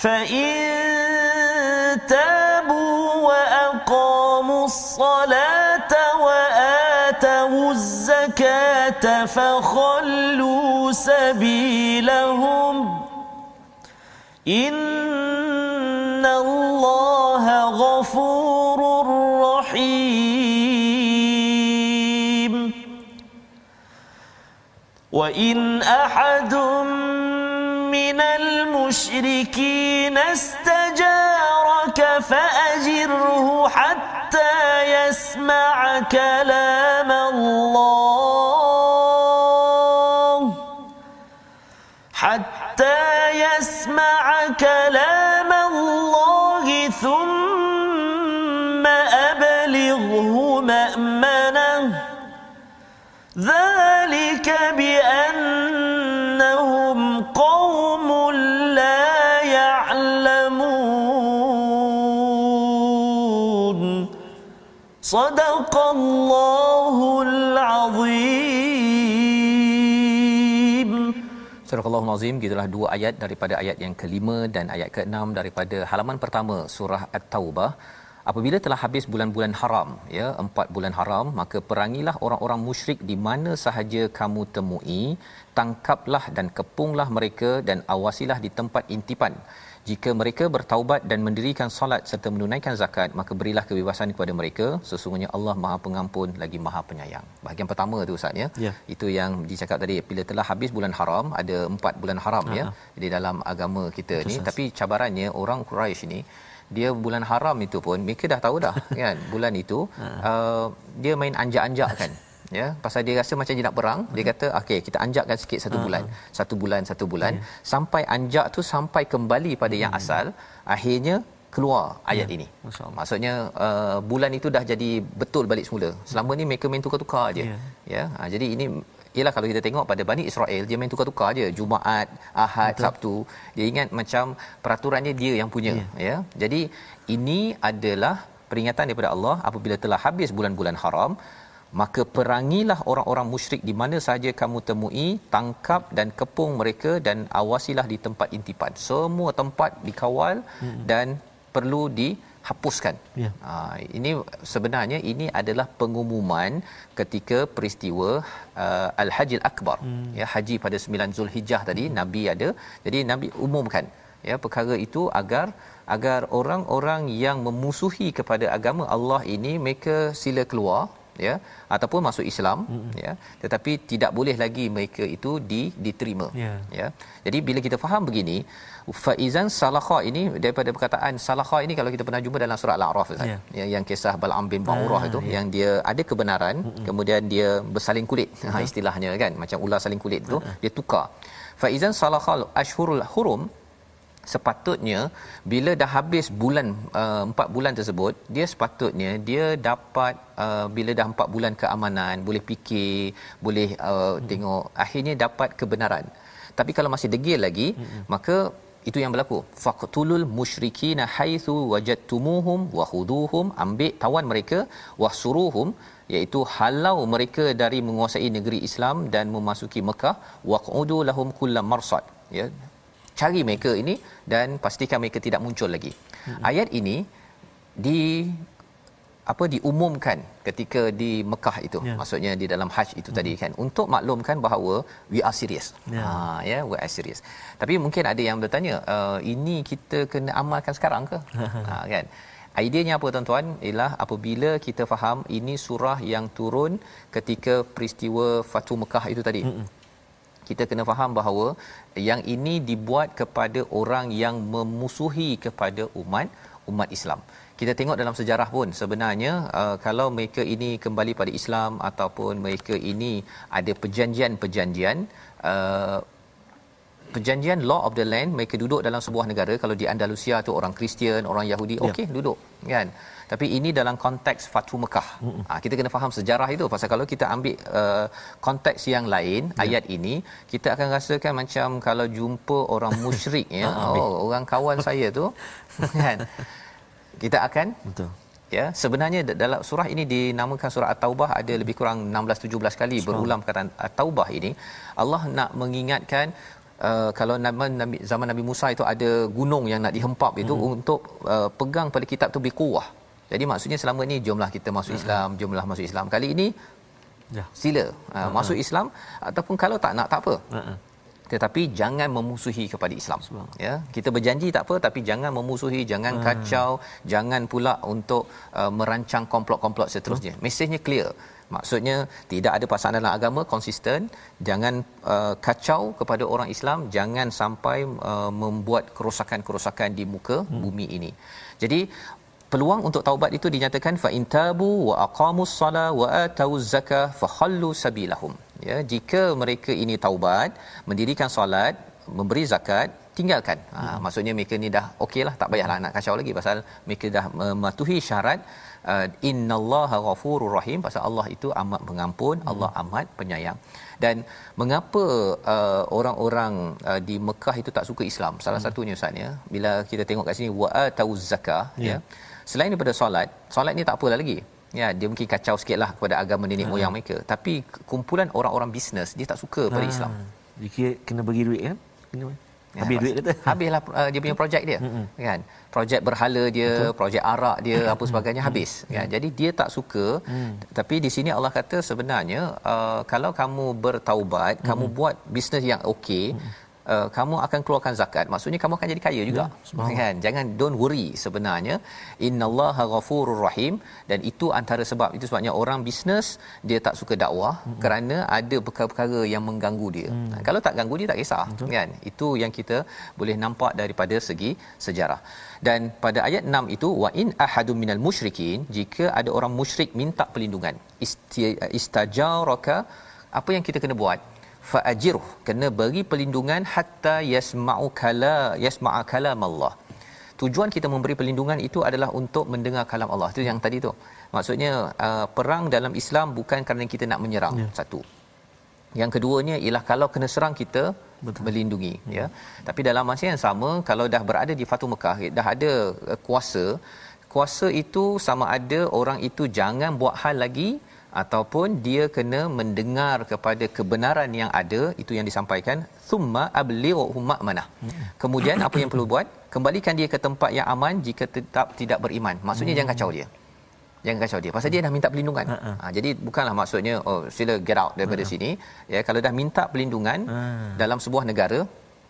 فإن تابوا وأقاموا الصلاة وآتوا الزكاة فخلوا سبيلهم إن الله غفور رحيم وإن أحد من المشركين استجارك فأجره حتى يسمع كلام الله. حتى يسمع كلام الله ثم أبلغه مأمنه. ذلك بأنهم صدق الله العظيم Surah Al-Azim gitulah dua ayat daripada ayat yang kelima dan ayat keenam daripada halaman pertama surah At-Taubah apabila telah habis bulan-bulan haram ya empat bulan haram maka perangilah orang-orang musyrik di mana sahaja kamu temui tangkaplah dan kepunglah mereka dan awasilah di tempat intipan jika mereka bertaubat dan mendirikan solat serta menunaikan zakat maka berilah kebebasan kepada mereka sesungguhnya Allah Maha Pengampun lagi Maha Penyayang bahagian pertama tu ustaz ya yeah. itu yang dicakap tadi bila telah habis bulan haram ada empat bulan haram uh-huh. ya di dalam agama kita Betul, ni sas. tapi cabarannya orang Quraisy ni dia bulan haram itu pun mereka dah tahu dah [LAUGHS] kan bulan itu uh, dia main anjak-anjak kan ya pasal dia rasa macam dia nak perang dia kata okey kita anjakkan sikit satu bulan satu bulan satu bulan yeah. sampai anjak tu sampai kembali pada yang hmm. asal akhirnya keluar ayat yeah. ini maksudnya uh, bulan itu dah jadi betul balik semula selama ni mereka main tukar-tukar aje yeah. ya ha, jadi ini ialah kalau kita tengok pada Bani Israel dia main tukar-tukar aje Jumaat, Ahad, Betul. Sabtu. Dia ingat macam peraturannya dia yang punya yeah. ya. Jadi ini adalah peringatan daripada Allah apabila telah habis bulan-bulan haram maka perangilah orang-orang musyrik di mana sahaja kamu temui tangkap dan kepung mereka dan awasilah di tempat intipan semua tempat dikawal hmm. dan perlu di hapuskan. Ya. Ha, ini sebenarnya ini adalah pengumuman ketika peristiwa uh, Al-Hajjil Akbar. Hmm. Ya haji pada 9 Zulhijjah tadi hmm. Nabi ada. Jadi Nabi umumkan ya perkara itu agar agar orang-orang yang memusuhi kepada agama Allah ini mereka sila keluar ya ataupun masuk Islam mm-hmm. ya tetapi tidak boleh lagi mereka itu di diterima yeah. ya jadi bila kita faham begini faizan salakha ini daripada perkataan salakha ini kalau kita pernah jumpa dalam surah al-a'raf yeah. yang yang kisah Bal'am bin Ba'urah uh, itu yeah. yang dia ada kebenaran mm-hmm. kemudian dia bersaling kulit uh-huh. ha istilahnya kan macam ular saling kulit itu uh-huh. dia tukar faizan salakha ashhurul hurum sepatutnya bila dah habis bulan uh, empat uh, bulan tersebut dia sepatutnya dia dapat uh, bila dah empat bulan keamanan boleh fikir boleh uh, hmm. tengok akhirnya dapat kebenaran tapi kalau masih degil lagi hmm. maka itu yang berlaku faqtulul musyrikina haitsu wajadtumuhum wa khuduhum ambil tawan mereka wahsuruhum iaitu halau mereka dari menguasai negeri Islam dan memasuki Mekah waqudu lahum kullam marsad ya cari mereka ini dan pastikan mereka tidak muncul lagi. Hmm. Ayat ini di apa diumumkan ketika di Mekah itu yeah. maksudnya di dalam haji itu hmm. tadi kan untuk maklumkan bahawa we are serious yeah. ha ya yeah, we are serious tapi mungkin ada yang bertanya uh, ini kita kena amalkan sekarang ke [LAUGHS] ha kan ideanya apa tuan-tuan ialah apabila kita faham ini surah yang turun ketika peristiwa Fatu Mekah itu tadi hmm kita kena faham bahawa yang ini dibuat kepada orang yang memusuhi kepada umat umat Islam. Kita tengok dalam sejarah pun sebenarnya uh, kalau mereka ini kembali pada Islam ataupun mereka ini ada perjanjian-perjanjian uh, perjanjian law of the land mereka duduk dalam sebuah negara kalau di Andalusia tu orang Kristian orang Yahudi Ya. okey duduk kan tapi ini dalam konteks Fatu Mekah. Ha, kita kena faham sejarah itu pasal kalau kita ambil uh, konteks yang lain Ya. ayat ini kita akan rasakan macam kalau jumpa orang [LAUGHS] musyrik ya Ah, oh orang kawan saya tu [LAUGHS] kan kita akan Betul. ya sebenarnya dalam surah ini dinamakan surah at-taubah ada lebih kurang 16 17 kali berulang perkataan at-taubah ini Allah nak mengingatkan Uh, kalau nama Nabi, zaman Nabi Musa itu ada gunung yang nak dihempap itu Hmm. untuk uh, pegang pada kitab tu berkuah. Jadi maksudnya selama ni jomlah kita masuk Islam, jomlah masuk Islam. Kali ini Ya. sila uh, masuk Islam ataupun kalau tak nak tak apa. Ha-ha. Tetapi jangan memusuhi kepada Islam. Ya, kita berjanji tak apa tapi jangan memusuhi, jangan Hmm. kacau, jangan pula untuk uh, merancang komplot-komplot seterusnya. Mesejnya clear. Maksudnya tidak ada pasangan dalam agama konsisten, jangan uh, kacau kepada orang Islam, jangan sampai uh, membuat kerosakan-kerosakan di muka hmm. bumi ini. Jadi peluang untuk taubat itu dinyatakan fa intabu wa aqamus sala wa atuz zakah fa khallu sabilahum. Ya jika mereka ini taubat mendirikan solat memberi zakat tinggalkan. Ha, maksudnya mereka ni dah okeylah tak payahlah nak kacau lagi pasal mereka dah mematuhi syarat uh, innallaha ghafurur rahim pasal Allah itu amat pengampun Allah amat penyayang. Dan mengapa uh, orang-orang uh, di Mekah itu tak suka Islam? Salah satunya ustaz ya. Bila kita tengok kat sini wa atuz zakah ya selain daripada solat solat ni tak apalah lagi. Ya dia mungkin kacau sikitlah kepada agama nenek Hmm. moyang mereka. Tapi kumpulan orang-orang bisnes dia tak suka pada Ah, Islam. Dia kena bagi duit kan? Kena. Ya, Habis duit kata. [LAUGHS] habislah uh, dia punya projek dia kan? Projek berhala dia projek arak dia apa sebagainya habis ya jadi dia tak suka tapi di sini Allah kata sebenarnya uh, kalau kamu bertaubat kamu buat bisnes yang okey Uh, kamu akan keluarkan zakat. Maksudnya kamu akan jadi kaya juga. Kan? Jangan don't worry sebenarnya. Innallaha ghafurur rahim. Dan itu antara sebab itu sebabnya orang bisnes dia tak suka dakwah kerana ada perkara-perkara yang mengganggu dia. Mm. kalau tak ganggu dia tak kisah kan? Itu yang kita boleh nampak daripada segi sejarah. Dan pada ayat 6 itu wa in ahadum minal musyrikin jika ada orang musyrik minta perlindungan isti- istajaraka apa yang kita kena buat faajiruh kena beri perlindungan hatta yasma'u kala yasma'a kalam Allah tujuan kita memberi perlindungan itu adalah untuk mendengar kalam Allah itu yang tadi tu maksudnya uh, perang dalam Islam bukan kerana kita nak menyerang ya. satu yang keduanya ialah kalau kena serang kita Betul. melindungi hmm. ya tapi dalam masa yang sama kalau dah berada di Fatu Mekah dah ada uh, kuasa kuasa itu sama ada orang itu jangan buat hal lagi ataupun dia kena mendengar kepada kebenaran yang ada itu yang disampaikan thumma ablighu ma'manah. Kemudian apa yang perlu buat? Kembalikan dia ke tempat yang aman jika tetap tidak beriman. Maksudnya jangan kacau dia. Jangan kacau dia. Pasal dia dah minta perlindungan. Ha, jadi bukanlah maksudnya oh sila get out daripada sini. Ya kalau dah minta perlindungan dalam sebuah negara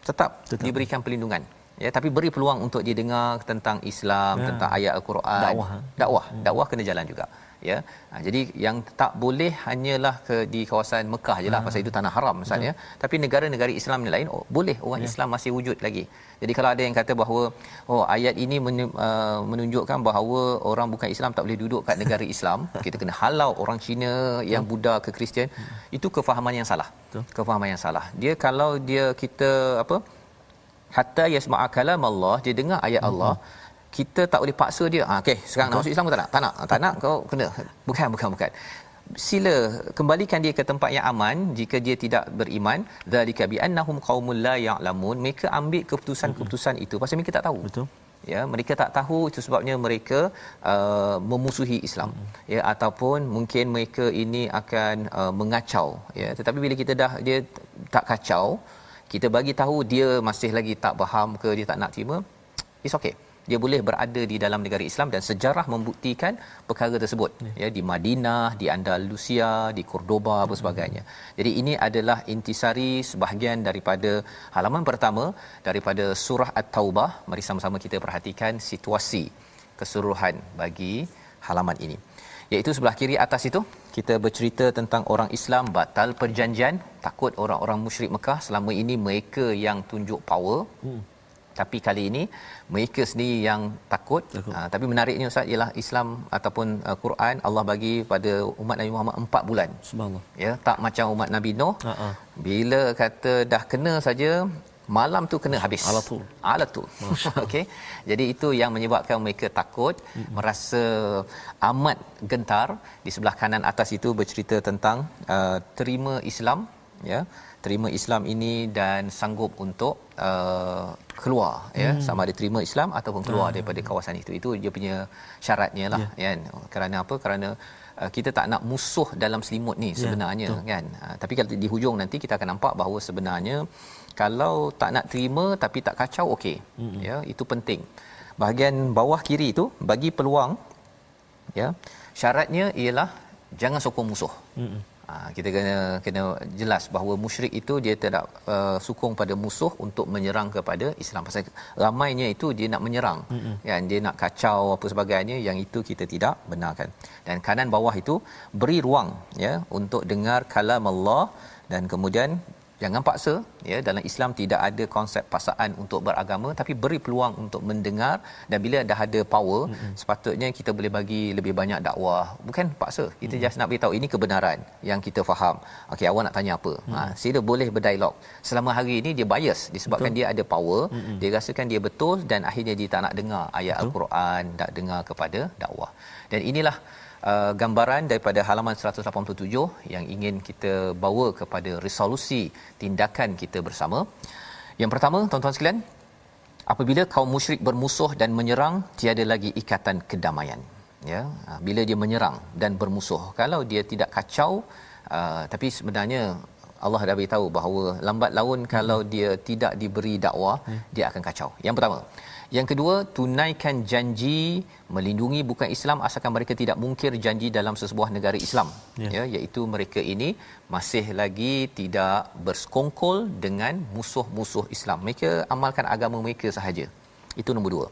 tetap, tetap. diberikan perlindungan. Ya tapi beri peluang untuk dia dengar tentang Islam ya. tentang ayat al-Quran. Dakwah. dakwah. Dakwah kena jalan juga ya. Ha, jadi yang tak boleh hanyalah ke di kawasan Mekah je lah ha. pasal itu tanah haram misalnya tapi negara-negara Islam yang lain oh, boleh orang ya. Islam masih wujud lagi. Jadi kalau ada yang kata bahawa oh ayat ini men- uh, menunjukkan bahawa orang bukan Islam tak boleh duduk kat negara Islam [LAUGHS] kita kena halau orang Cina yang Buddha ke Kristian itu kefahaman yang salah. Betul. kefahaman yang salah. Dia kalau dia kita apa hatta yasma'a kalam Allah dia dengar ayat Allah kita tak boleh paksa dia. Ha okey sekarang nak masuk Islam ke tak nak. Tak nak tak nak. Kau kena. Bukan bukan bukan. Sila kembalikan dia ke tempat yang aman jika dia tidak beriman. Zalika bi annahum qaumul la ya'lamun. Mereka ambil keputusan-keputusan itu pasal mereka tak tahu. Betul. ya mereka tak tahu itu sebabnya mereka uh, memusuhi Islam. Ya ataupun mungkin mereka ini akan uh, mengacau. Ya tetapi bila kita dah dia tak kacau kita bagi tahu dia masih lagi tak faham ke dia tak nak terima it's okay dia boleh berada di dalam negara Islam dan sejarah membuktikan perkara tersebut. Ya, ya di Madinah di Andalusia di Cordoba apa sebagainya. Jadi ini adalah intisari sebahagian daripada halaman pertama daripada surah at-taubah. Mari sama-sama kita perhatikan situasi keseluruhan bagi halaman ini. Iaitu sebelah kiri atas itu kita bercerita tentang orang Islam batal perjanjian takut orang-orang musyrik Mekah. Selama ini mereka yang tunjuk power. Hmm. Tapi kali ini mereka sendiri yang takut, takut. Uh, tapi menariknya ustaz ialah Islam ataupun uh, Quran Allah bagi pada umat Nabi Muhammad 4 bulan. Subhanallah. Ya tak macam umat Nabi Nuh. Uh-uh. bila kata dah kena saja malam tu kena habis. Alatul. alatul [LAUGHS] okey. Jadi itu yang menyebabkan mereka takut mm-hmm. merasa amat gentar. Di sebelah kanan atas itu bercerita tentang uh, terima Islam ya. Terima Islam ini dan sanggup untuk uh, keluar ya. Hmm. sama ada terima Islam ataupun keluar hmm. daripada kawasan itu. Itu dia punya syaratnya lah yeah. kan. Kerana apa? Kerana uh, kita tak nak musuh dalam selimut ni ya, sebenarnya yeah, kan. Uh, tapi kalau di hujung nanti kita akan nampak bahawa sebenarnya kalau tak nak terima tapi tak kacau okey hmm. ya. Itu penting. Bahagian bawah kiri itu bagi peluang ya syaratnya ialah jangan sokong musuh. Hmm Ha, kita kena kena jelas bahawa musyrik itu dia tidak uh, sukung pada musuh untuk menyerang kepada Islam. Pasal ramainya itu dia nak menyerang. Mm-hmm. kan dia nak kacau apa sebagainya yang itu kita tidak benarkan. Dan kanan bawah itu beri ruang ya untuk dengar kalam Allah dan kemudian jangan paksa ya dalam Islam tidak ada konsep paksaan untuk beragama tapi beri peluang untuk mendengar dan bila dah ada power mm-hmm. sepatutnya kita boleh bagi lebih banyak dakwah bukan paksa kita mm-hmm. just nak beritahu ini kebenaran yang kita faham okey awak nak tanya apa mm-hmm. ha sila boleh berdialog selama hari ini dia bias disebabkan betul. dia ada power mm-hmm. dia rasakan dia betul dan akhirnya dia tak nak dengar ayat betul. al-Quran tak dengar kepada dakwah dan inilah uh, gambaran daripada halaman 187 yang ingin kita bawa kepada resolusi tindakan kita bersama. Yang pertama, tuan-tuan sekalian, apabila kaum musyrik bermusuh dan menyerang, tiada lagi ikatan kedamaian. Ya, uh, bila dia menyerang dan bermusuh, kalau dia tidak kacau, uh, tapi sebenarnya Allah dah beritahu bahawa lambat laun kalau dia tidak diberi dakwah, hmm. dia akan kacau. Yang pertama, yang kedua, tunaikan janji melindungi bukan Islam asalkan mereka tidak mungkir janji dalam sesebuah negara Islam. Yeah. Ya, iaitu mereka ini masih lagi tidak bersekongkol dengan musuh-musuh Islam. Mereka amalkan agama mereka sahaja. Itu nombor dua.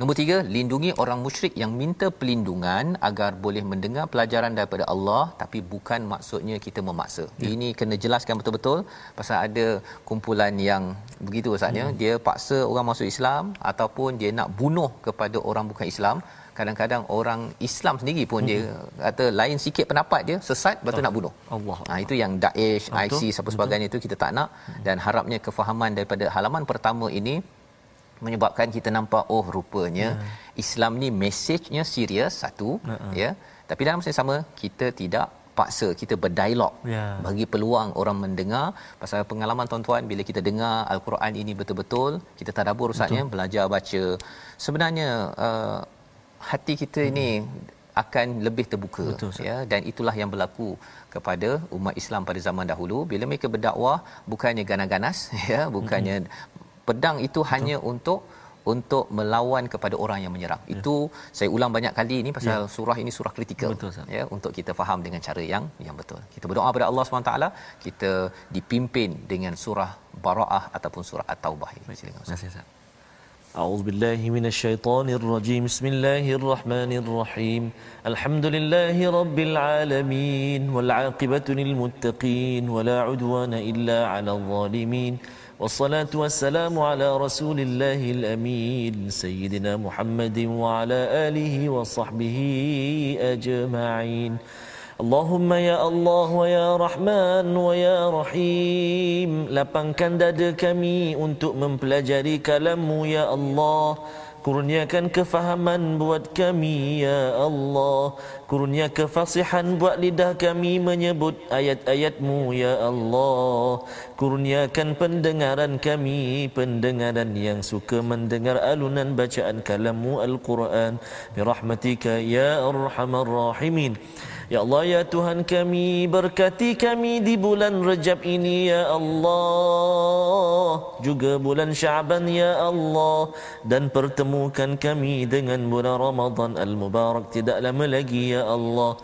Nombor tiga, lindungi orang musyrik yang minta pelindungan agar boleh mendengar pelajaran daripada Allah tapi bukan maksudnya kita memaksa. Ya. Ini kena jelaskan betul-betul pasal ada kumpulan yang begitu Ustaznya, hmm. dia paksa orang masuk Islam ataupun dia nak bunuh kepada orang bukan Islam. Kadang-kadang orang Islam sendiri pun hmm. dia kata lain sikit pendapat dia sesat betul nak bunuh. Allah. Ha, itu yang Daesh, ISIS apa sebagainya itu kita tak nak hmm. dan harapnya kefahaman daripada halaman pertama ini menyebabkan kita nampak oh rupanya ya. Islam ni mesejnya serius satu uh-uh. ya. Tapi dalam masa yang sama kita tidak paksa kita berdialog. Ya. bagi peluang orang mendengar. Pasal pengalaman tuan-tuan bila kita dengar al-Quran ini betul-betul kita tadabbur ustaznya belajar baca. Sebenarnya uh, hati kita hmm. ini akan lebih terbuka Betul, ya. Dan itulah yang berlaku kepada umat Islam pada zaman dahulu. Bila mereka berdakwah bukannya ganas-ganas [LAUGHS] ya bukannya hmm pedang itu betul. hanya untuk untuk melawan kepada orang yang menyerang. Ya. Itu saya ulang banyak kali ini pasal ya. surah ini surah kritikal betul, ya untuk kita faham dengan cara yang yang betul. Kita berdoa kepada Allah SWT kita dipimpin dengan surah Baraah ataupun surah At-Taubah ini. Silakan Ustaz. أعوذ بالله من الشيطان الرجيم بسم الله الرحمن الرحيم الحمد لله رب العالمين والعاقبة للمتقين ولا عدوان إلا على الظالمين والصلاة والسلام على رسول الله الأمين سيدنا محمد وعلى آله وصحبه أجمعين اللهم يا الله ويا رحمن ويا رحيم lapangkan dada kami untuk mempelajari kalammu ya Allah Kurniakan kefahaman buat kami ya Allah. Kurnia kefasihan buat lidah kami menyebut ayat-ayatmu ya Allah. Kurniakan pendengaran kami Pendengaran yang suka mendengar alunan bacaan kalammu Al-Quran. Birahmatika ya Arhamar Rahimin Ya Allah ya Tuhan kami berkati kami di bulan Rejab ini ya Allah. Juga bulan Syaban ya Allah. Dan pertemukan kami dengan bulan Ramadan al-Mubarak tidak lama lagi ya Allah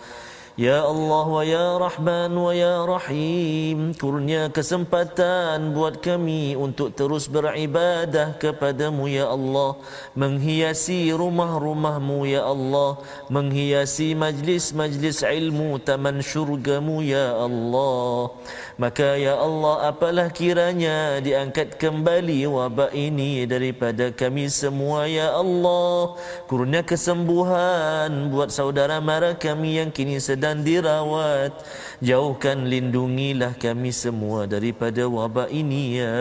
Ya Allah wa ya Rahman wa ya Rahim Kurnia kesempatan buat kami untuk terus beribadah kepadamu ya Allah. Menghiasi rumah-rumahmu ya Allah. Menghiasi majlis-majlis ilmu taman syurgamu ya Allah. Maka ya Allah apalah kiranya diangkat kembali wabak ini daripada kami semua ya Allah. Kurnia kesembuhan buat saudara mara kami yang kini sedang sedang dirawat. Jauhkan lindungilah kami semua daripada wabak ini ya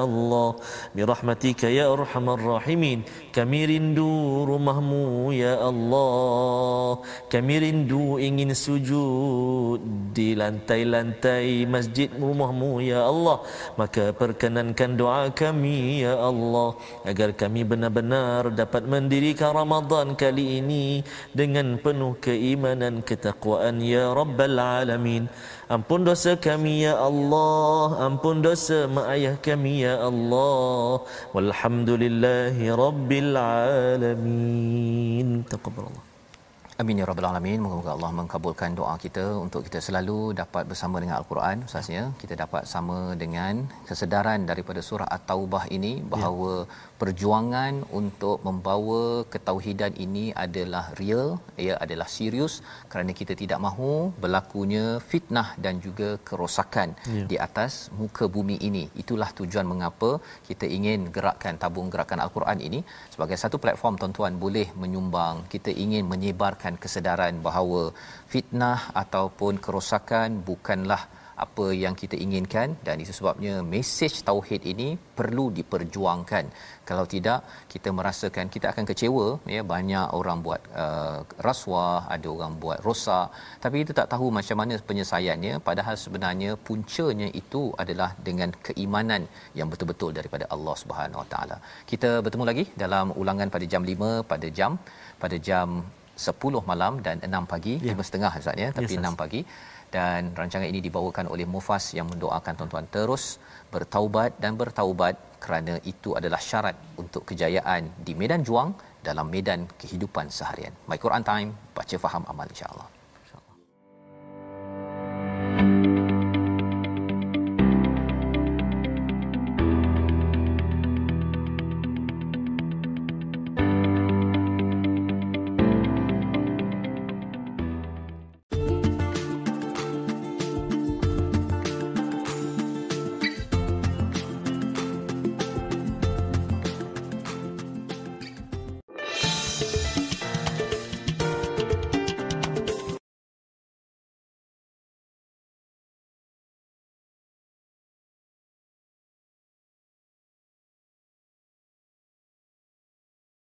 Allah. Birahmatika ya arhamar rahimin kami rindu rumahmu ya Allah. Kami rindu ingin sujud di lantai-lantai masjid rumahmu ya Allah. Maka perkenankan doa kami ya Allah agar kami benar-benar dapat mendirikan Ramadan kali ini dengan penuh keimanan ketakwaan ya rabbal alamin ampun dosa kami ya Allah ampun dosa mak ayah kami ya Allah walhamdulillahi rabbil alamin taqabbalallah Amin ya rabbal alamin. Moga-moga Allah mengabulkan doa kita untuk kita selalu dapat bersama dengan al-Quran ustaznya. Kita dapat sama dengan kesedaran daripada surah At-Taubah ini bahawa ya. Perjuangan untuk membawa ketauhidan ini adalah real, ia adalah serius kerana kita tidak mahu berlakunya fitnah dan juga kerosakan ya. di atas muka bumi ini. Itulah tujuan mengapa kita ingin gerakkan tabung gerakan al-Quran ini sebagai satu platform tuan-tuan boleh menyumbang. Kita ingin menyebarkan kesedaran bahawa fitnah ataupun kerosakan bukanlah apa yang kita inginkan dan itu sebabnya mesej tauhid ini perlu diperjuangkan. Kalau tidak kita merasakan kita akan kecewa ya. Banyak orang buat uh, rasuah ada orang buat rosak. Tapi kita tak tahu macam mana penyelesaiannya. Padahal sebenarnya puncanya itu adalah dengan keimanan yang betul-betul daripada Allah Subhanahu Wa Taala. Kita bertemu lagi dalam ulangan pada jam 5 pada jam pada jam 10 malam dan 6 pagi ya. 5.30 Ustaz ya. Tapi yes, 6 pagi dan rancangan ini dibawakan oleh Mufas yang mendoakan tuan-tuan terus bertaubat dan bertaubat kerana itu adalah syarat untuk kejayaan di medan juang dalam medan kehidupan seharian. My Quran Time, baca faham amal insya-Allah.